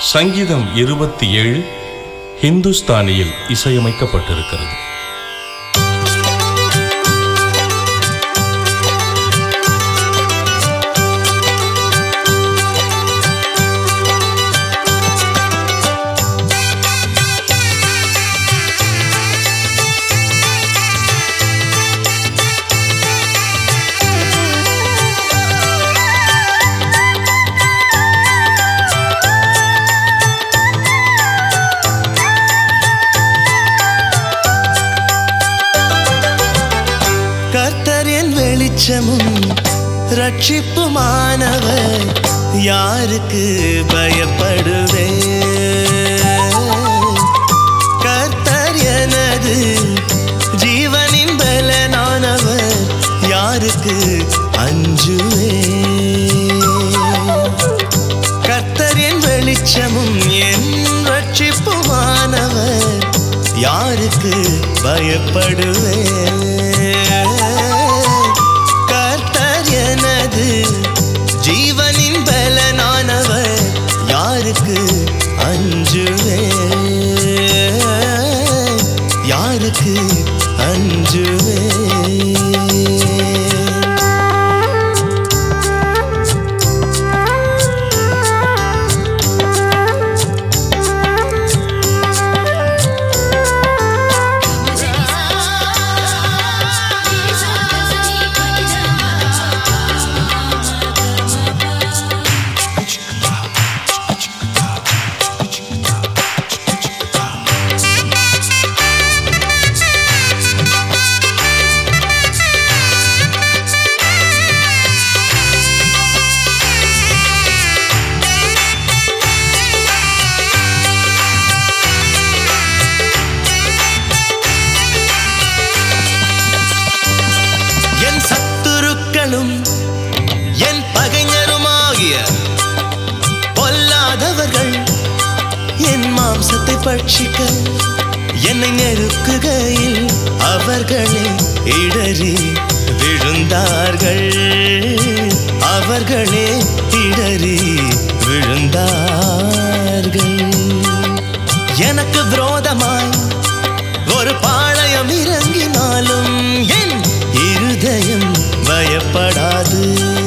சங்கீதம் இருபத்தி ஏழு ஹிந்துஸ்தானியில் இசையமைக்கப்பட்டிருக்கிறது. ரட்சிப்புமானவர் யாருக்கு பயப்படுவே கர்த்தர் எனது ஜீவனின் பலனானவர் யாருக்கு அஞ்சுவே? கர்த்தரின் வெளிச்சமும் என் ரட்சிப்புமானவர் யாருக்கு பயப்படுவேன் பட்சிக்க என்னை நெருக்குகையில் அவர்களே இடறி விழுந்தார்கள். அவர்களே இடறி விழுந்தார்கள். எனக்கு விரோதமாய் ஒரு பாளையம் இறங்கினாலும் என் இருதயம் பயப்படாது.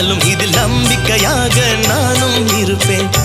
எழும்பினாலும் இதில் நம்பிக்கையாக நானும் இருப்பேன்.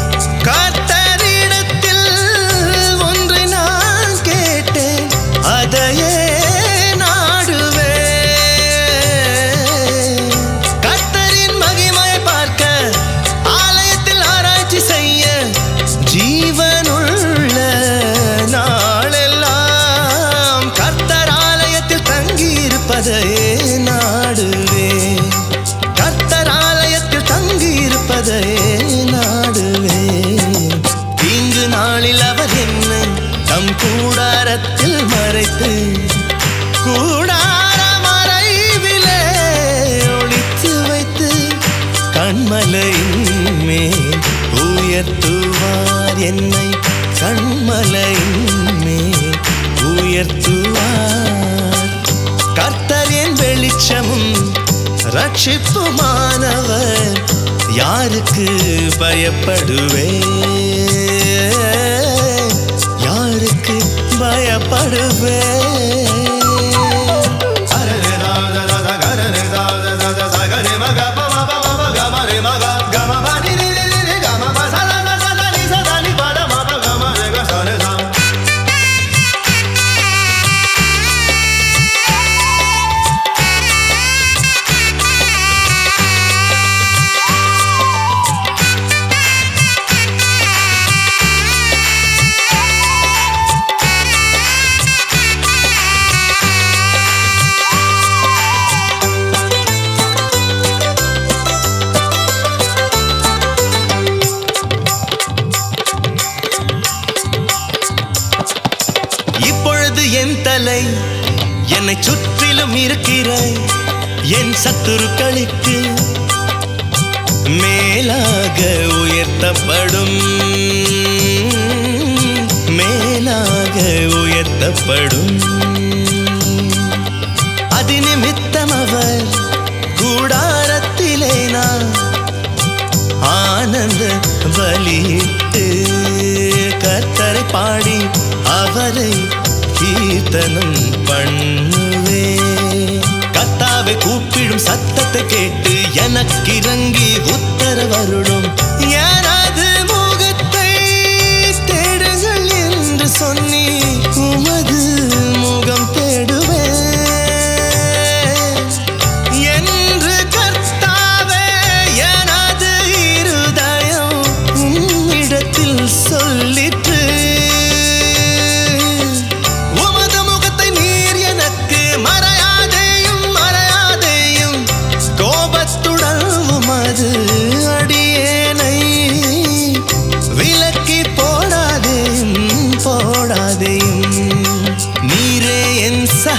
என்னை கண்மலையின் மேல் உயர்த்துவார். கர்த்தர் என் வெளிச்சமும் ரட்சிப்புமானவர். யாருக்கு பயப்படுவே யாருக்கு பயப்படுவே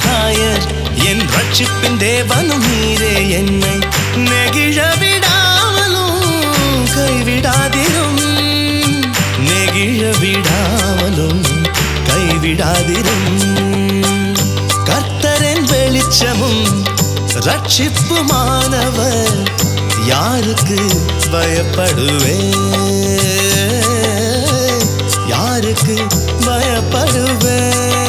என் என் ரட்சிப்பின் தேவனும் நீரே என்னை நெகிழ விடாமலும் கைவிடாதிரும். நெகிழ விடாமலும் கைவிடாதிரும். கர்த்தரின் வெளிச்சமும் ரட்சிப்புமானவர் யாருக்கு பயப்படுவேன் யாருக்கு பயப்படுவேன்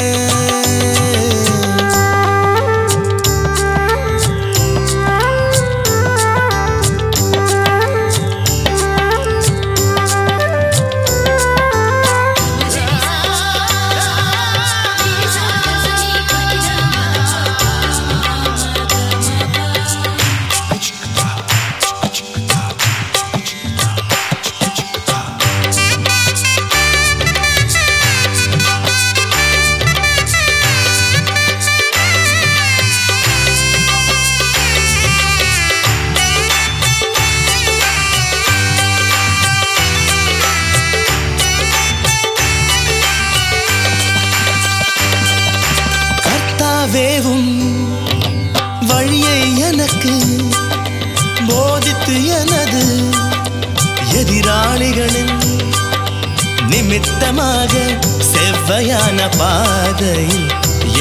ஞான பாதையில்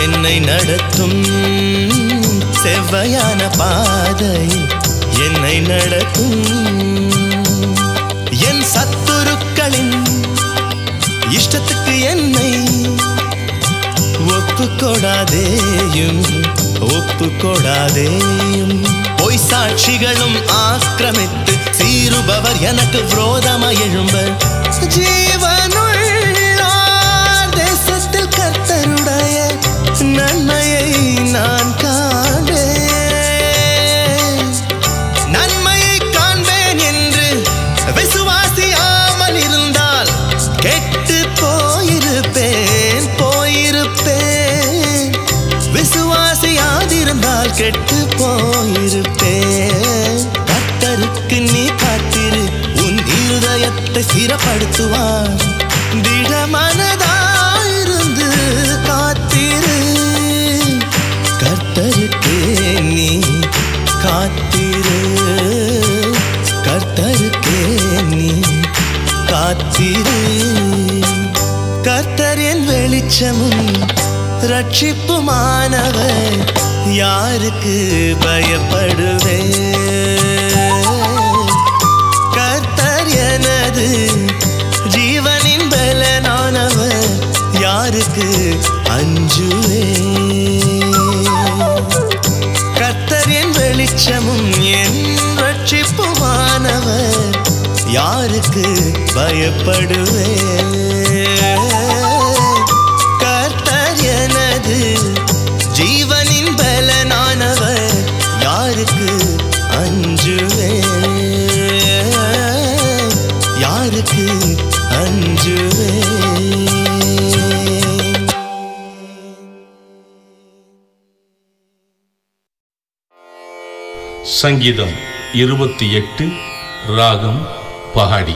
என்னை நடத்தும் செவ்வையான பாதையில் என்னை நடத்தும். என் சத்துருக்களின் இஷ்டத்துக்கு என்னை ஒப்புக்கொடாதேயும் ஒப்புக்கொடாதேயும். பொய் சாட்சிகளும் ஆக்கிரமித்து சீருபவர் எனக்கு விரோதமாய் எழும்ப நடத்துவார் திட மனதாயிருந்து காத்திரு. கர்த்தருக்கே நீ காத்திரு. கர்த்தருக்கே நீ காத்திரு. கர்த்தரின் வெளிச்சமும் ரட்சிப்புமானவர். யாருக்கு பயப்படுவேன்? இயேசுவே கத்தர் என் வெளிச்சமும் என் ரட்சிப்புமானவர். யாருக்கு பயப்படுவேன்? சங்கீதம் இருபத்தி எட்டு ராகம் பஹாடி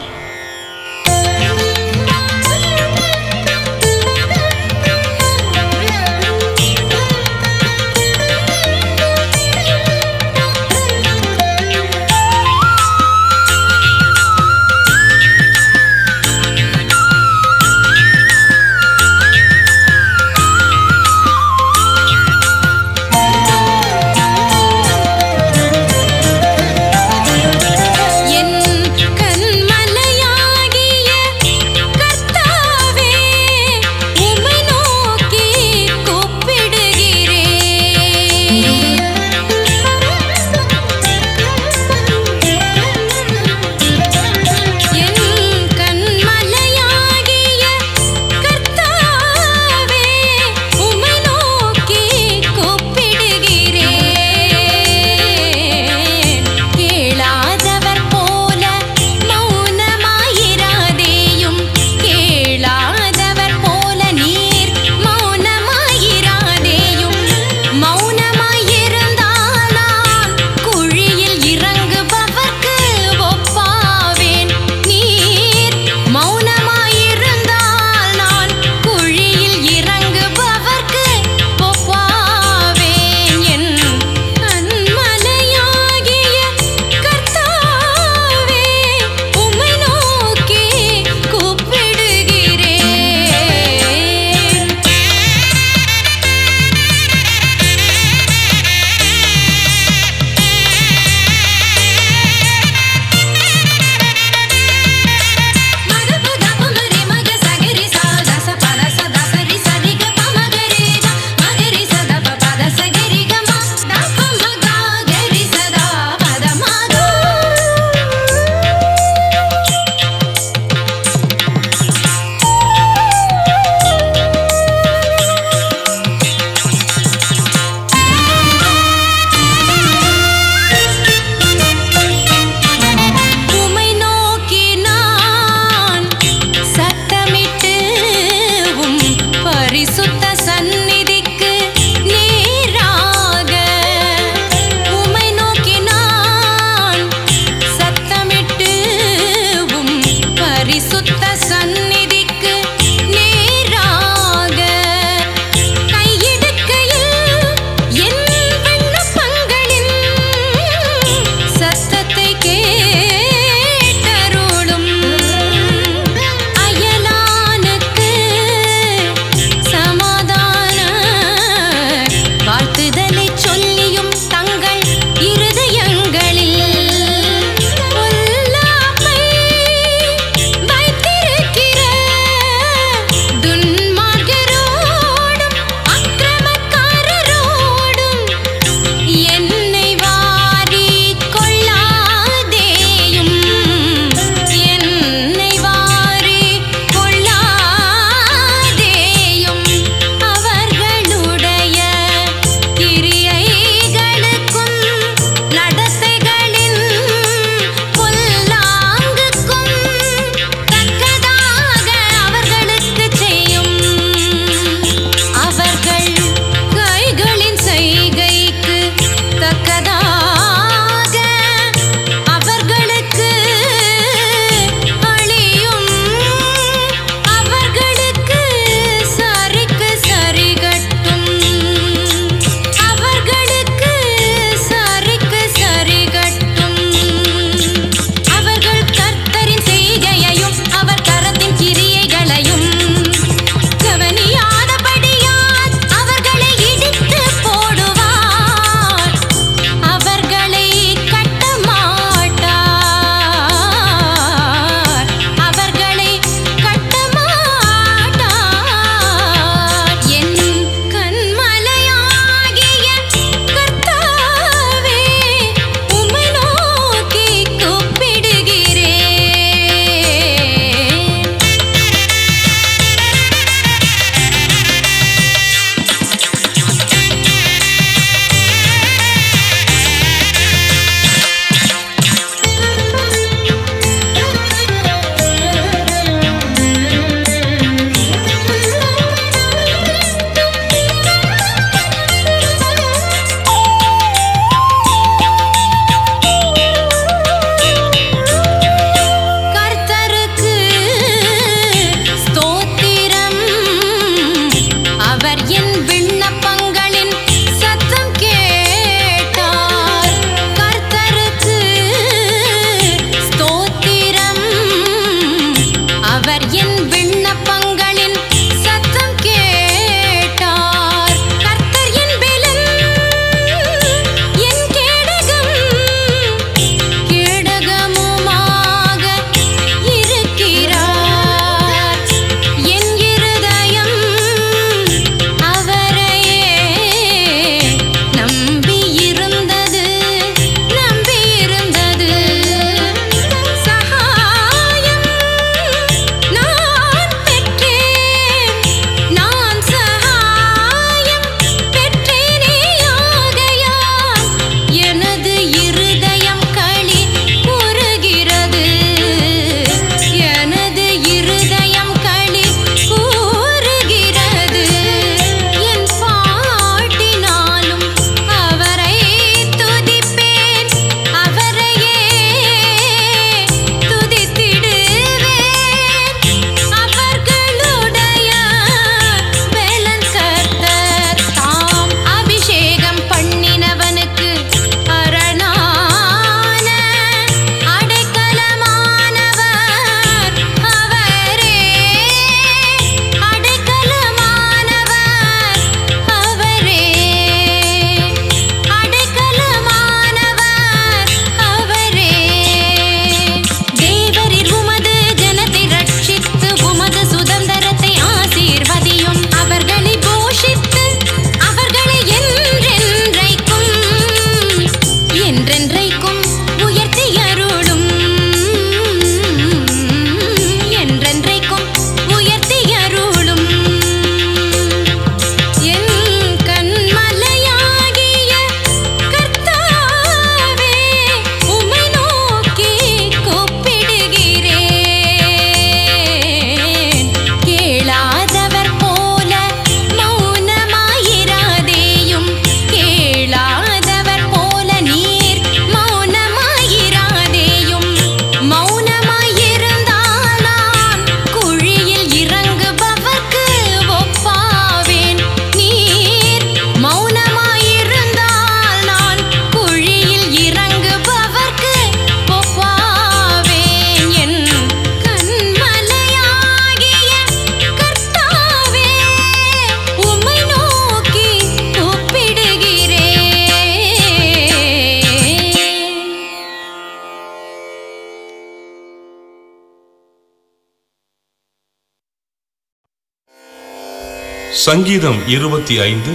இருபத்தி ஐந்து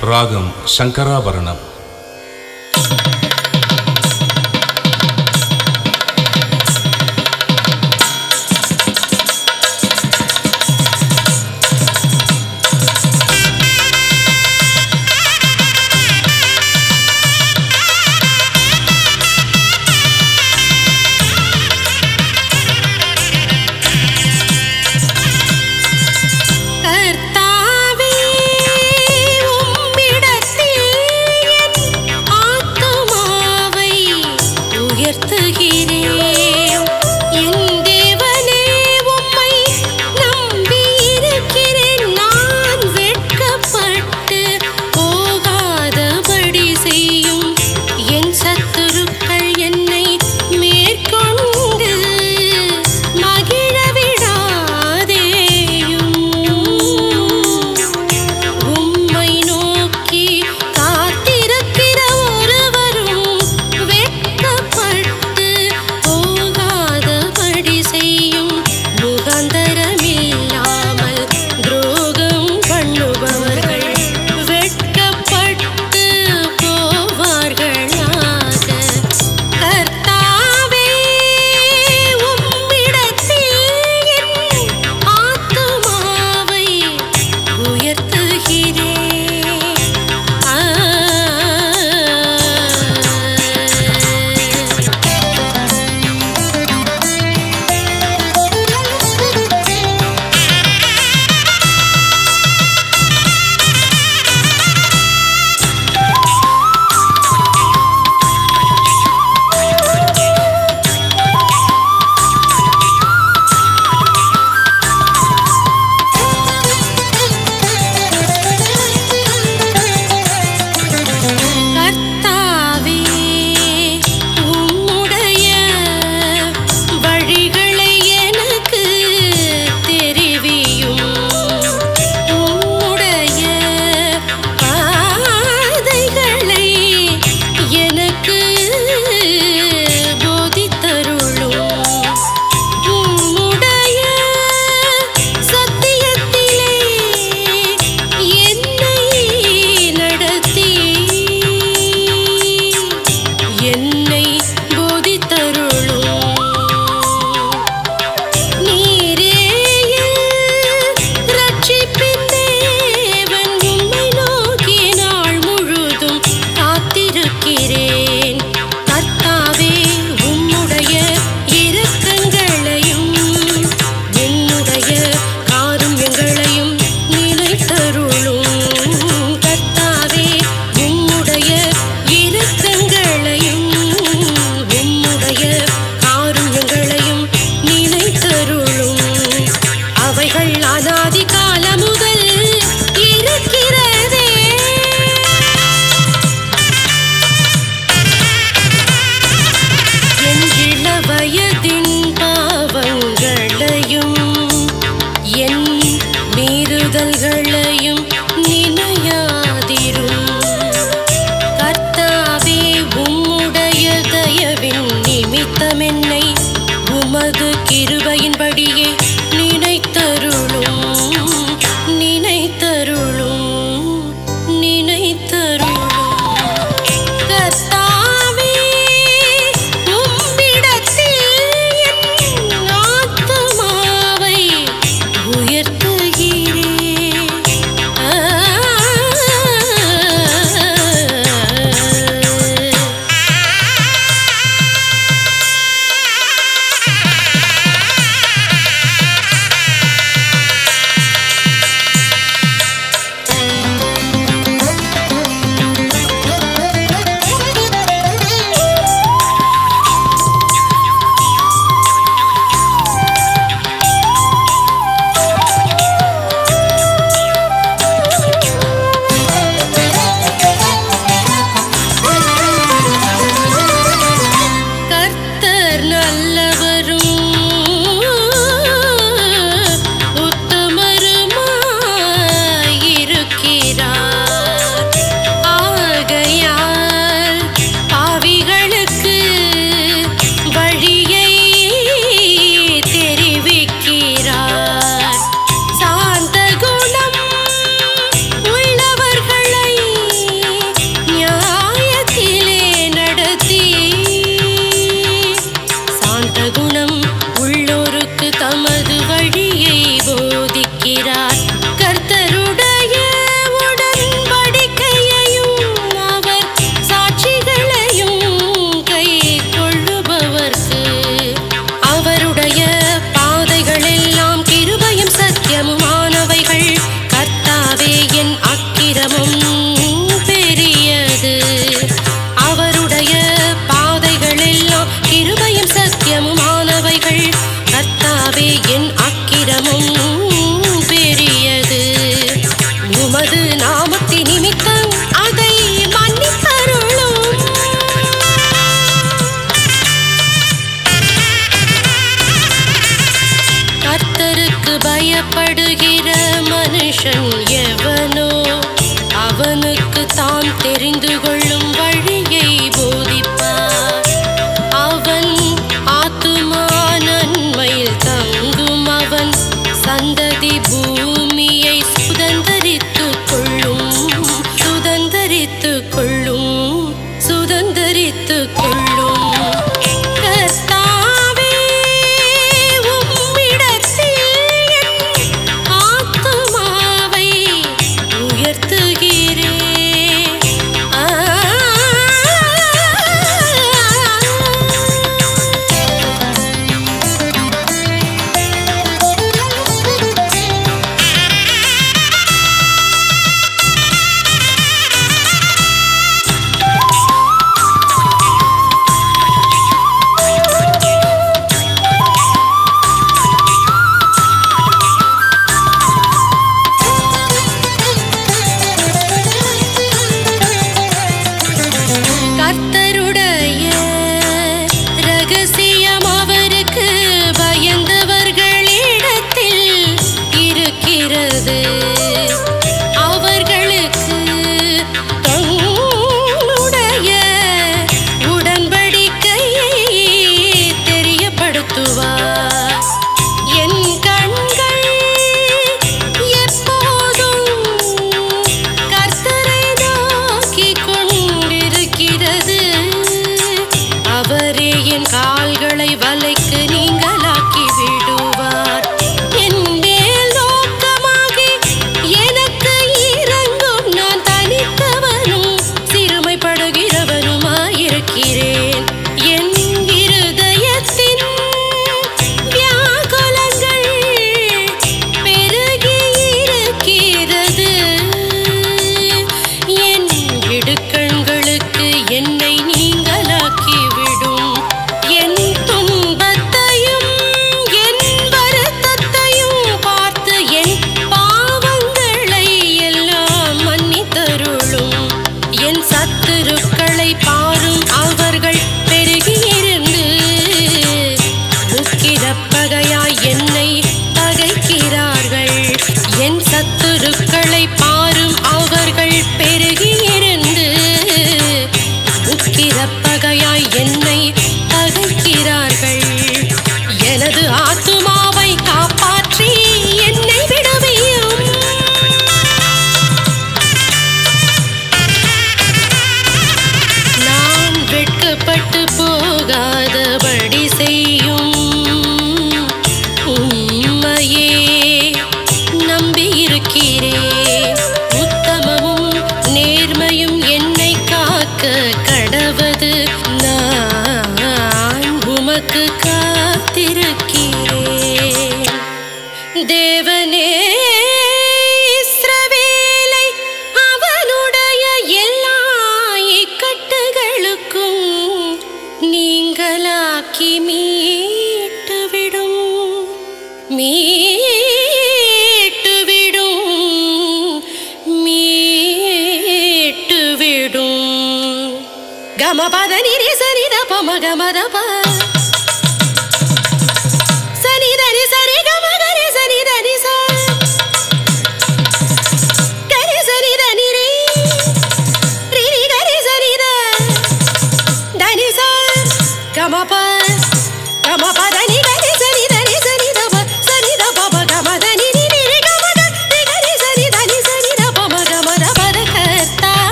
ராகம் சங்கராபரணம்.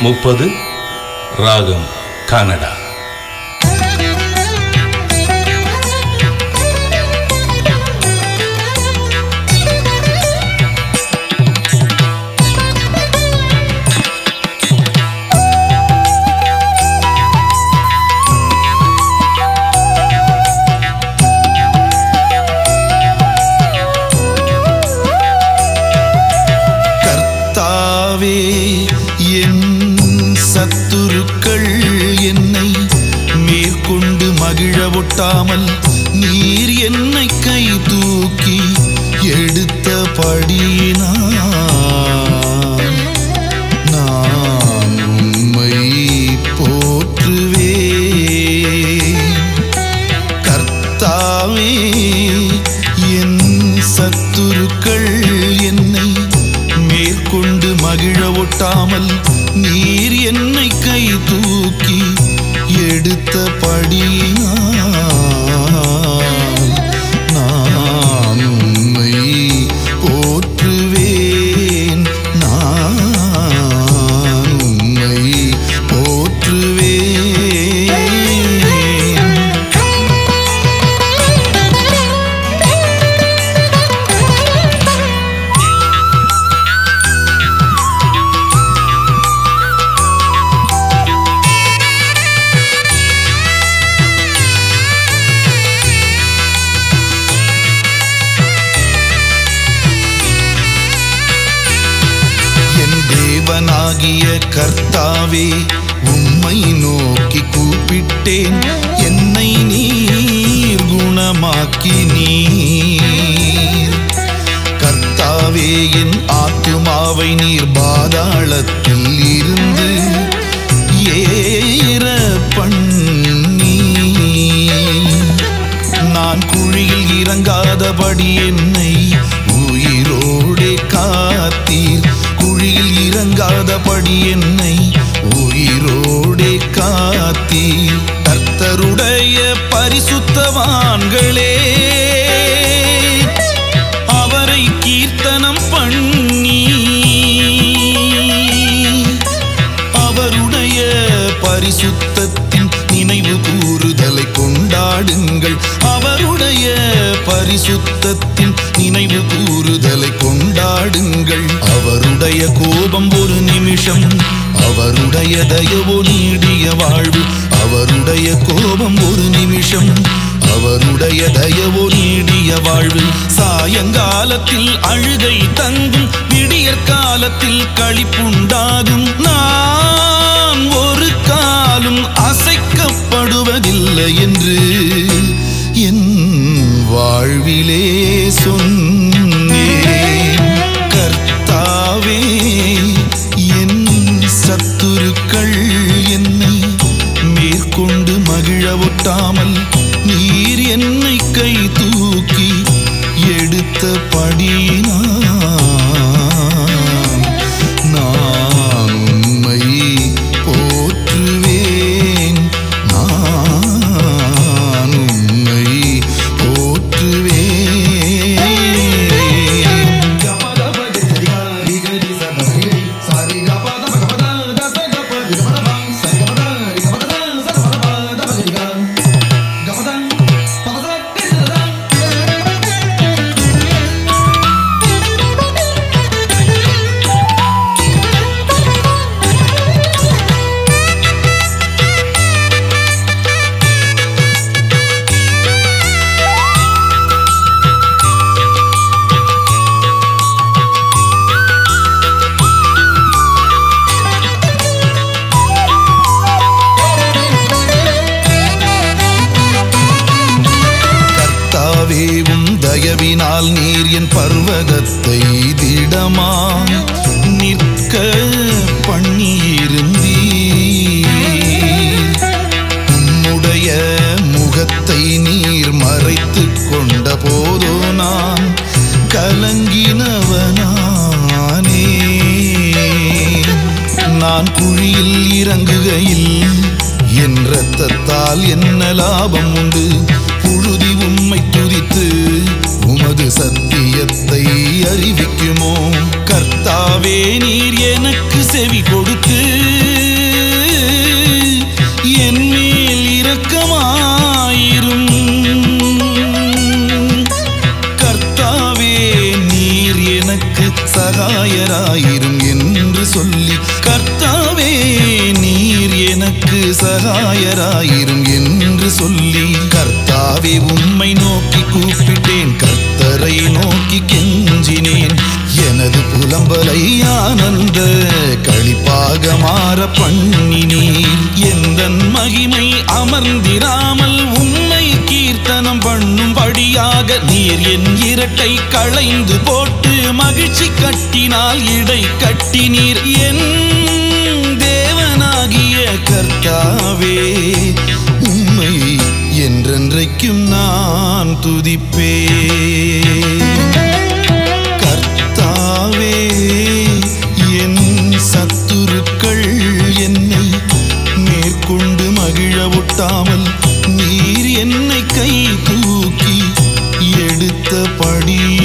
முப்பது ராகம் கனடா. கொட்டாமல் நீர் என்னை கை தூக்கி எடுத்த படியினான் கண்டபடி என்னை உயிரோடே காத்தீர். குழியில் இறங்காதபடி என்னை உயிரோடே காத்தீர். கர்த்தருடைய பரிசுத்தவான்களே பரிசுத்தத்தின் நினைவு கூறுதலை கொண்டாடுங்கள். அவருடைய கோபம் ஒரு நிமிஷம். அவருடைய தயவு நீடிய வாழ்வு. அவருடைய கோபம் ஒரு நிமிஷம். அவருடைய தயவு நீடிய வாழ்வு. சாயங்காலத்தில் அழுகை தங்கும் விடியற் காலத்தில் கழிப்புண்டாகும் நான் ஒரு காலம் அசைக்கப்படுவதில்லை என்று வாழ்விலே சொன்னேன் கர்த்தாவே என் சத்துருக்கள் என்னை மேற்கொண்டு மகிழ ஒட்டாமல் நீர் என்னை கை தூக்கி எடுத்த படியின் மகிழ நீர் என்னை கை தூக்கி எடுத்த எடுத்தபடியினால்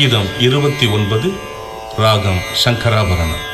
சங்கீதம் இருபத்தி ஒன்பது ராகம் சங்கராபரணம்.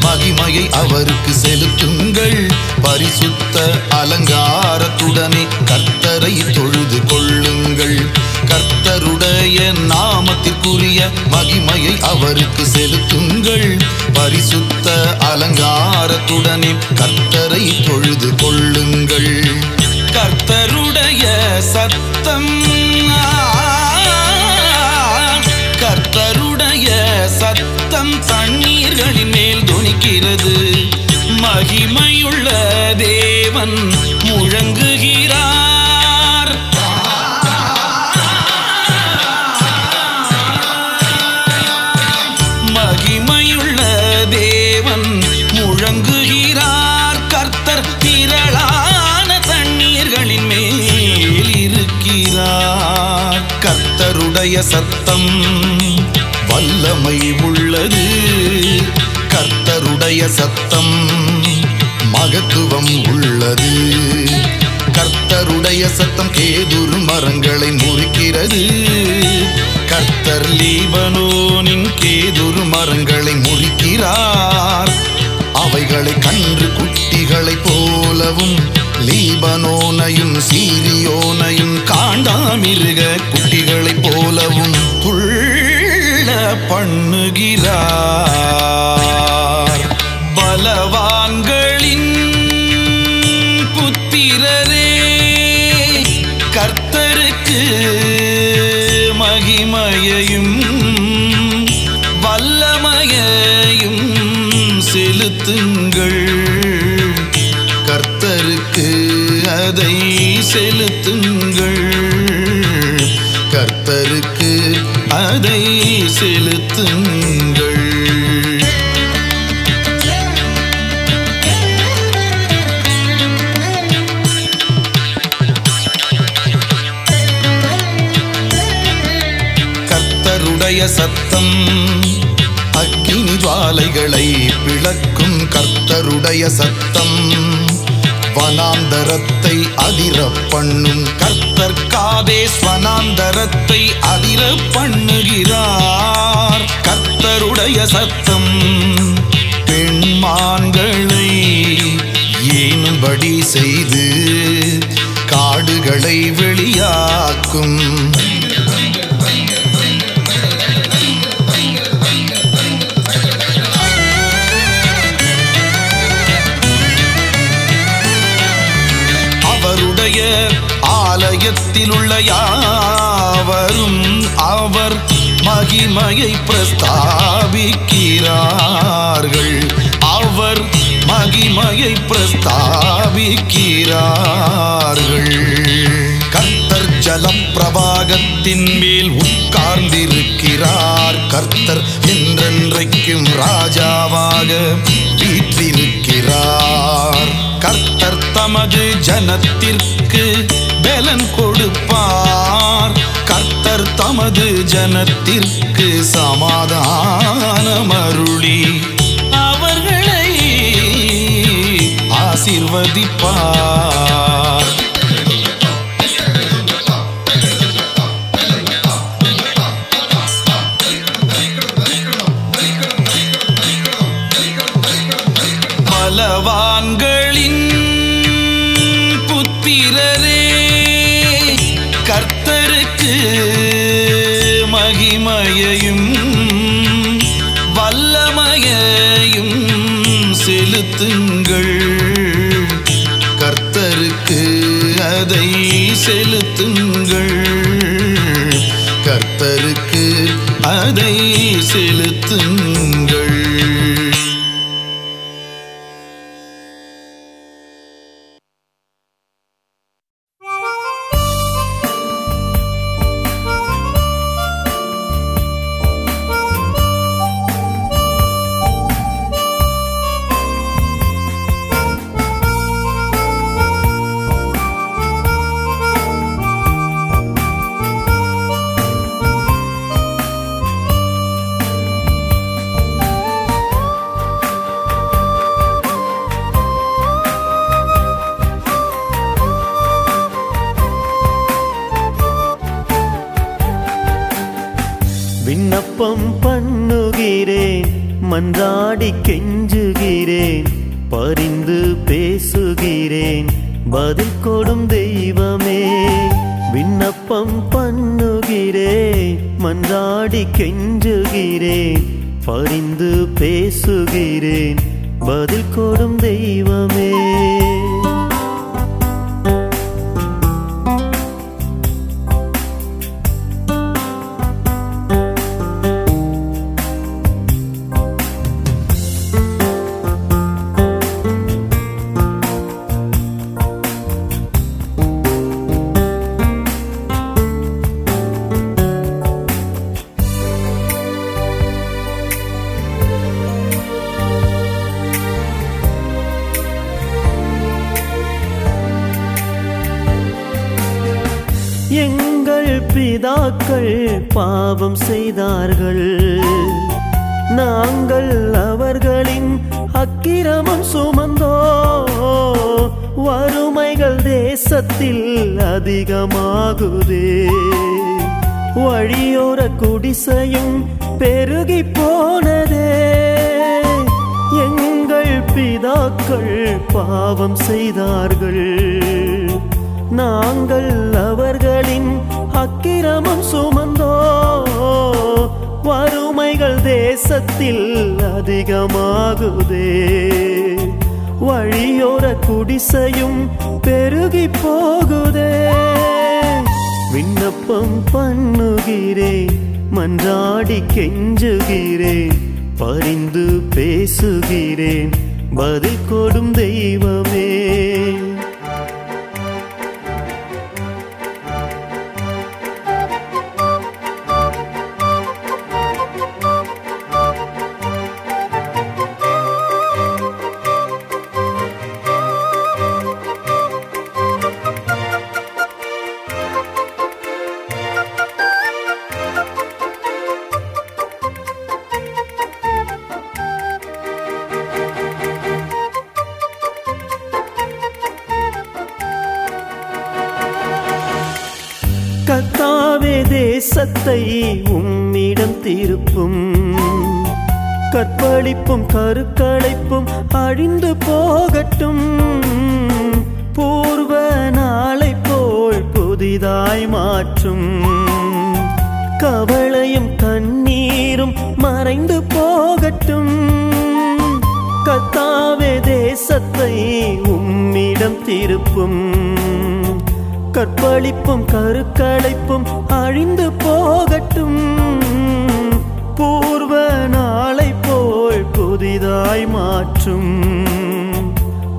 மகிமையை அவருக்கு செலுத்துங்கள். பரிசுத்த அலங்காரத்துடனே கர்த்தரை தொழுது கொள்ளுங்கள். கர்த்தருடைய நாமத்திற்குரிய மகிமையை அவருக்கு செலுத்துங்கள். பரிசுத்த அலங்காரத்துடனே கர்த்தரை தொழுது கொள்ளுங்கள். கர்த்தருடைய சத்தம் மகிமையுள்ள தேவன் முழங்குகிறார். மகிமையுள்ள தேவன் முழங்குகிறார். கர்த்தர் திரளான தண்ணீர்களின் மேல் இருக்கிறார். கர்த்தருடைய சத்தம் வல்லமை உள்ளது. கர்த்தருடைய சத்தம் மகத்துவம் உள்ளது. கர்த்தருடைய சத்தம் கேதுரு மரங்களை முறிக்கிறது. கர்த்தர் லீபனோனின் கேதுரு மரங்களை முறிக்கிறார். அவைகளை கன்று குட்டிகளை போலவும் லீபனோனையும் சீரியோனையும் காண்டாமிருக குட்டிகளை போலவும் துள்ள பண்ணுகிறார். பலவா மகிமையையும் வல்லமையையும் செலுத்துங்கள். ஜுவாலைகளை பிளக்கும் கர்த்தருடைய சத்தம். வனாந்தரத்தை அதிர பண்ணும் கர்த்தர் காதே வனாந்தரத்தை அதிர பண்ணுகிறார். கர்த்தருடைய சத்தம். பெண்மான்களை ஏனும்படி செய்து காடுகளை விழ ஆலயத்தில் உள்ள யாவரும் அவர் மகிமையை பிரஸ்தாபிக்கிறார்கள். அவர் மகிமையை பிரஸ்தாபிக்கிறார்கள். கர்த்தர் ஜலம் பிரபாகத்தின் மேல் உட்கார்ந்திருக்கிறார். கர்த்தர் என்றென்றைக்கும் ராஜாவாக கர்த்தர் தமது ஜனத்திற்கு பலன் கொடுப்பார். கர்த்தர் தமது ஜனத்திற்கு சமாதானம் அருளி அவர்களை ஆசிர்வதிப்பார். செலுத்துங்கள். கர்த்தருக்கு அதை செலுத்துங்கள். கர்த்தருக்கு அதை செலுத்துங்கள். அக்கிரமம் சுமந்தோ. வறுமைகள் தேசத்தில் அதிகமாகுதே. வழியோர குடிசையும் பெருகி போனதே. எங்கள் பிதாக்கள் பாவம் செய்தார்கள். நாங்கள் அவர்களின் அக்கிரமம் சுமந்தோ. வரும் கொலைகள் தேசத்தில் அதிகமாகுதே. வழியோர குடிசையும் பெருகி போகுதே. விண்ணப்பம் பண்ணுகிறேன் மன்றாடி கெஞ்சுகிறேன் பரிந்து பேசுகிறேன் பதில் கொடும் தெய்வமே.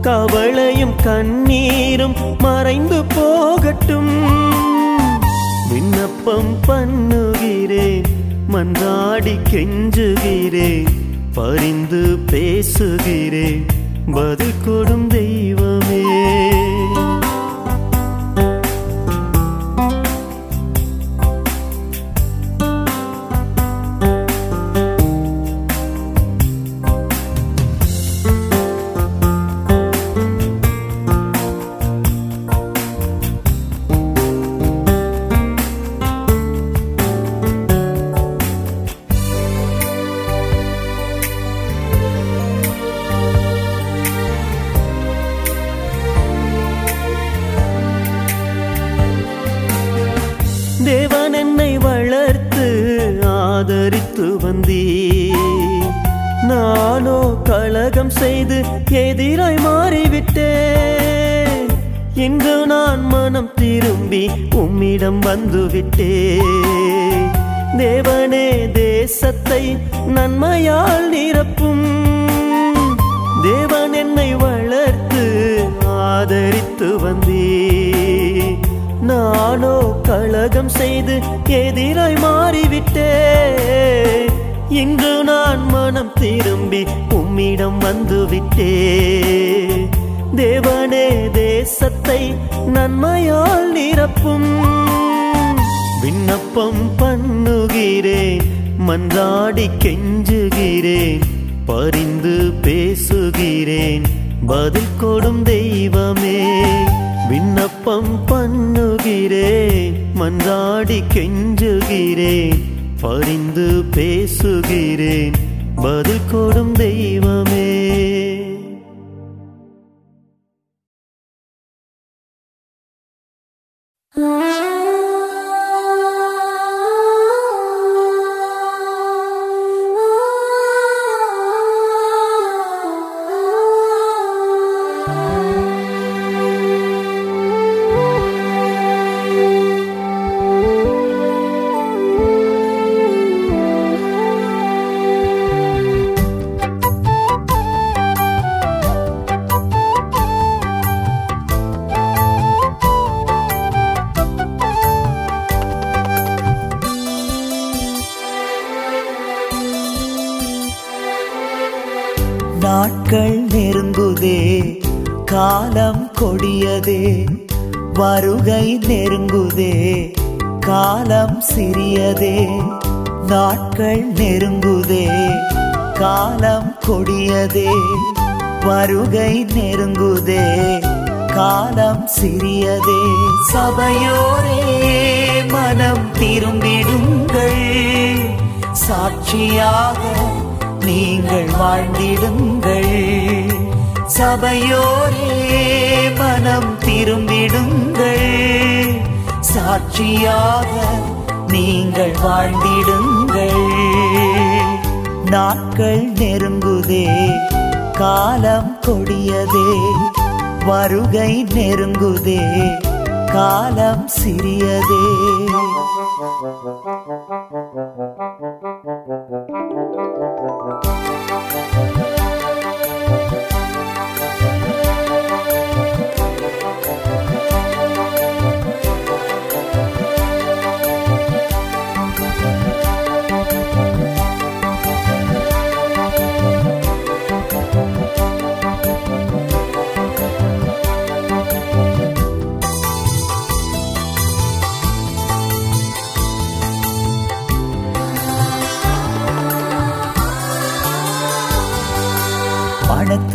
கவலையும் கண்ணீரும் மறைந்து போகட்டும். விண்ணப்பம் பண்ணுகிறேன் மன்றாடி கெஞ்சுகிறேன் பரிந்து பேசுகிறேன் பதில் கொடும் தெய்வம்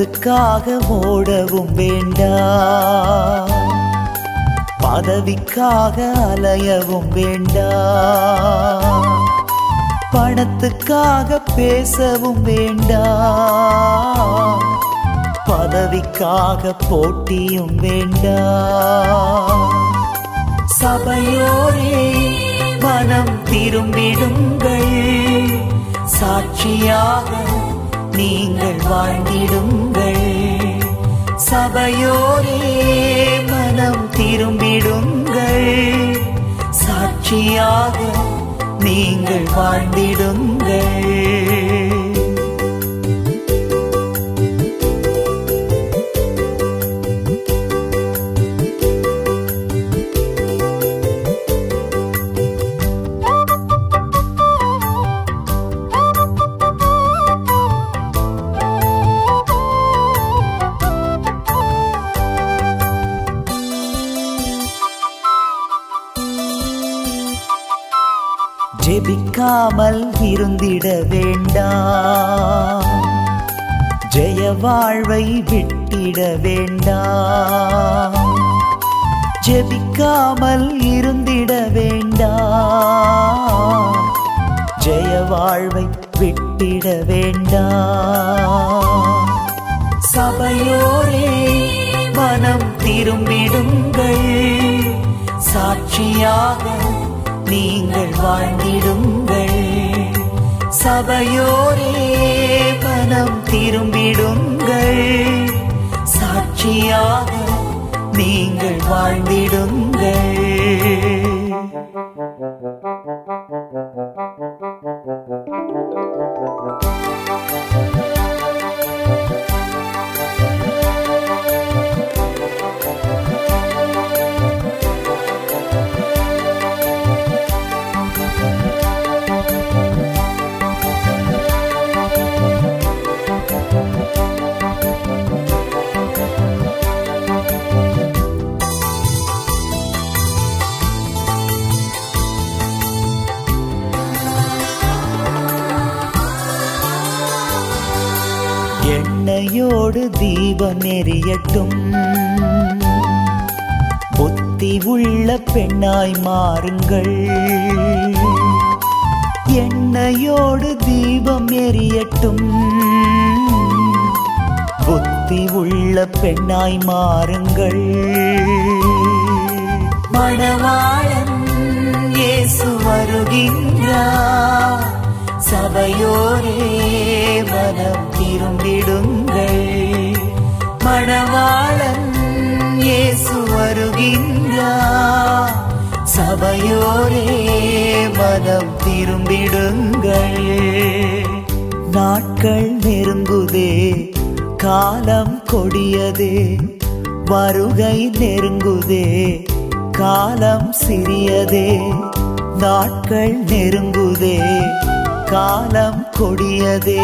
பணத்துக்காக ஓடவும் வேண்டாம் பதவிக்காக அலையவும் வேண்டாம் பணத்துக்காக பேசவும் வேண்டாம் பதவிக்காக போட்டியும் வேண்டாம் சபையோரே மனம் திரும்பிடுங்கள். சாட்சியாக நீங்கள் வாழ்ந்திடுங்கள். சபையோரே மனம் திரும்பிடுங்கள். சாட்சியாக நீங்கள் வாழ்ந்திடுங்கள். விட வேண்டாம் ஜெய வாழ்வை விட்டிட வேண்டாம் ஜெபிக்காமல் இருந்திட வேண்டாம் ஜெய வாழ்வை விட்டிட வேண்டாம் சபையோரே மனம் திரும்பிடுங்கள். சாட்சியாக நீங்கள் வாழ்ந்திடுங்கள். சபையோரே மனம் திரும்பிடுங்கள். சாட்சியாக நீங்கள் வாழ்ந்திடுங்கள். தீபம் எரியட்டும் புத்தி உள்ள பெண்ணாய் மாறுங்கள். எண்ணையோடு தீபம் எரியட்டும். புத்தி உள்ள பெண்ணாய் மாறுங்கள். மணவாளன் இயேசு வருகின்றார். சபையோரே மனம் மணவாளன் இயேசு வருகின்றார். சபையோரே மனம் திரும்பிடுங்கள். நாட்கள் நெருங்குதே காலம் கொடியதே வருகை நெருங்குதே காலம் சிறியதே. நாட்கள் நெருங்குதே காலம் கொடியதே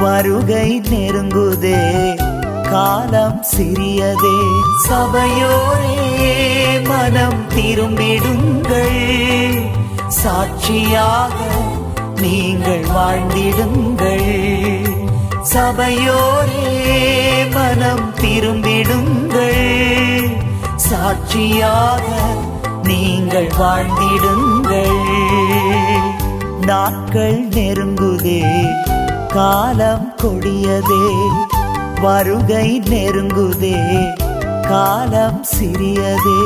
வருகை நெருங்குதே. காலம் சிறியதே. சபையோரே மனம் திரும்பிடுங்கள். சாட்சியாக நீங்கள் வாழ்ந்திடுங்கள். சபையோரே மனம் திரும்பிடுங்கள். சாட்சியாக நீங்கள் வாழ்ந்திடுங்கள். நாட்கள் நெருங்குதே காலம் கொடியதே. வருகை நெருங்குதே காலம் சிறியதே.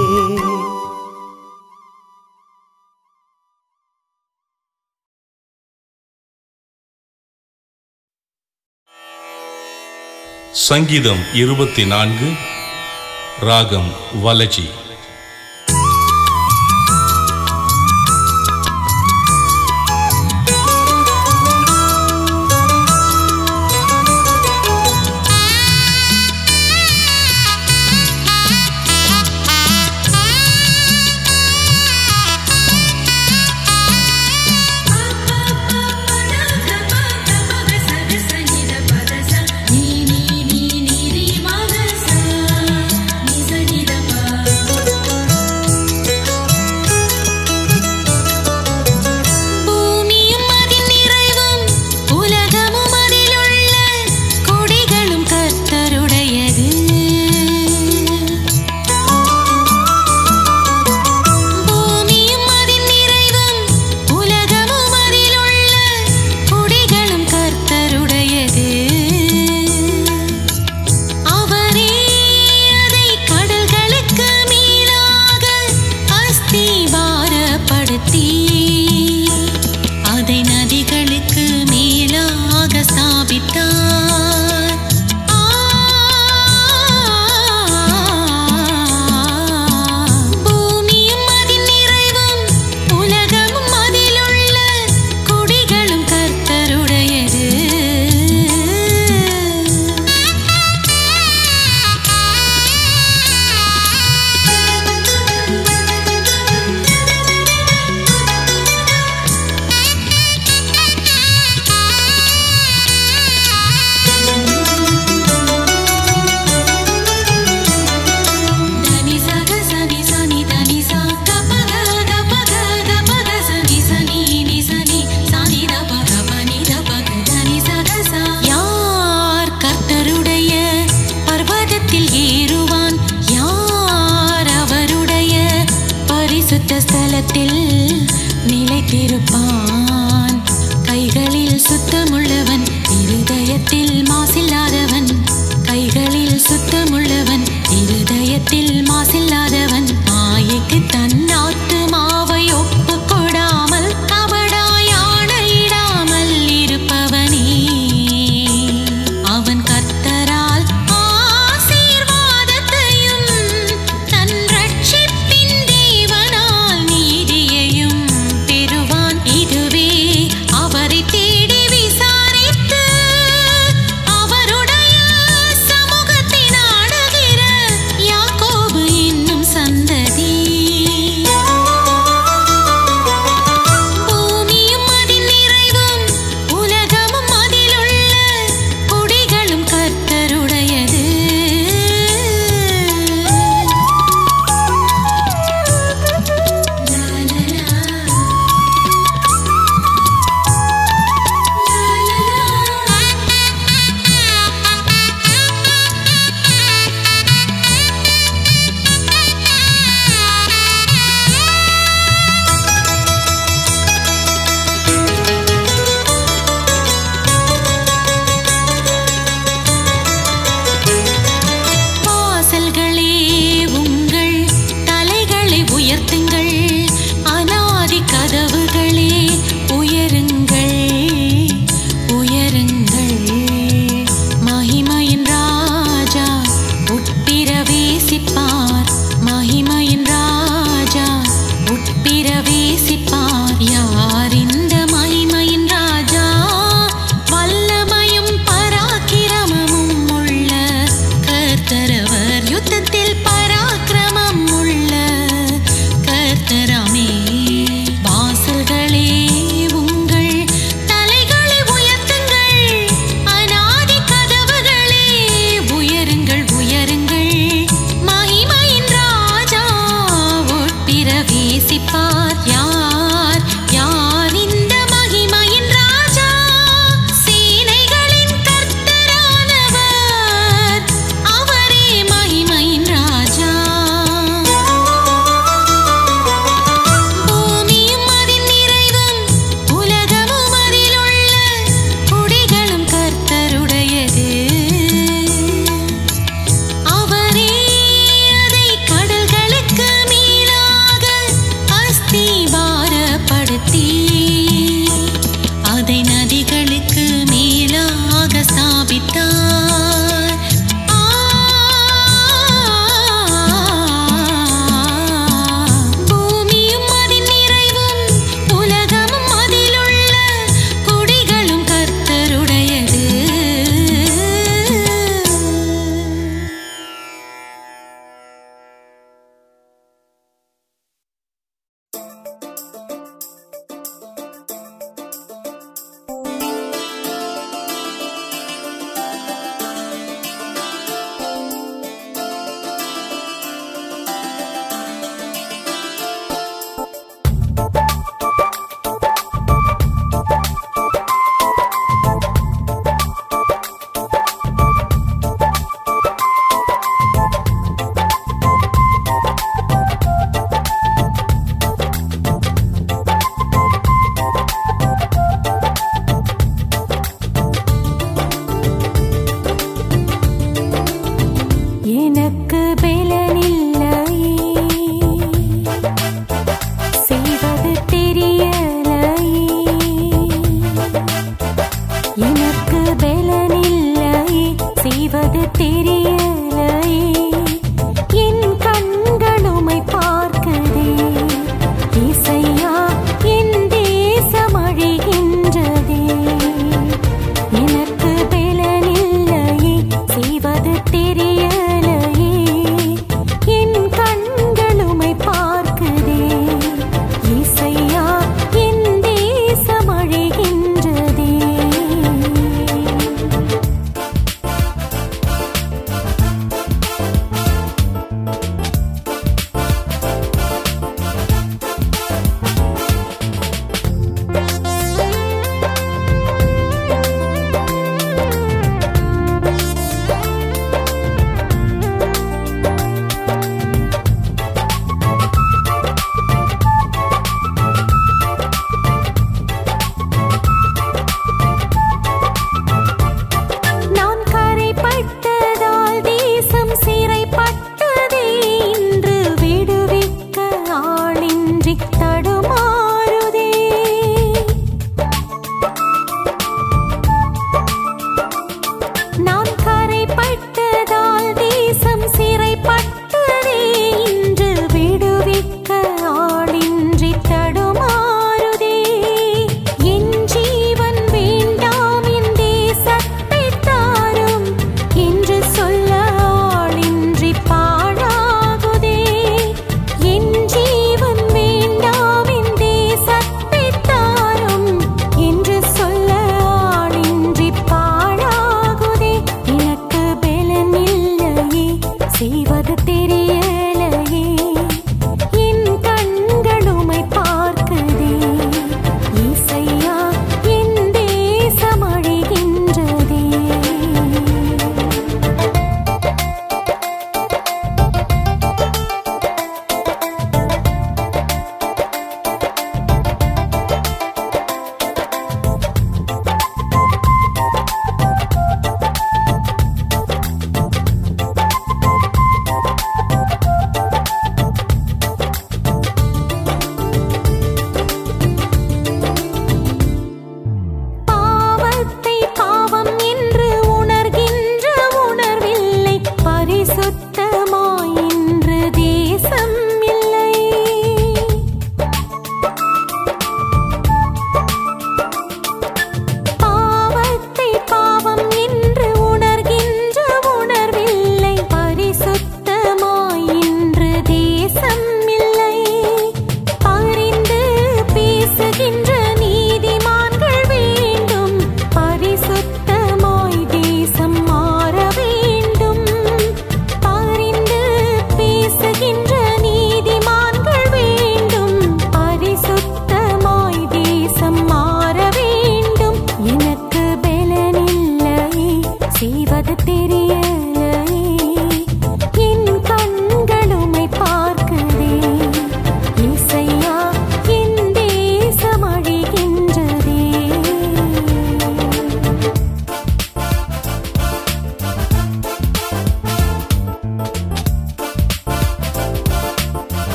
சங்கீதம் இருபத்தி நான்கு ராகம் வலஜி.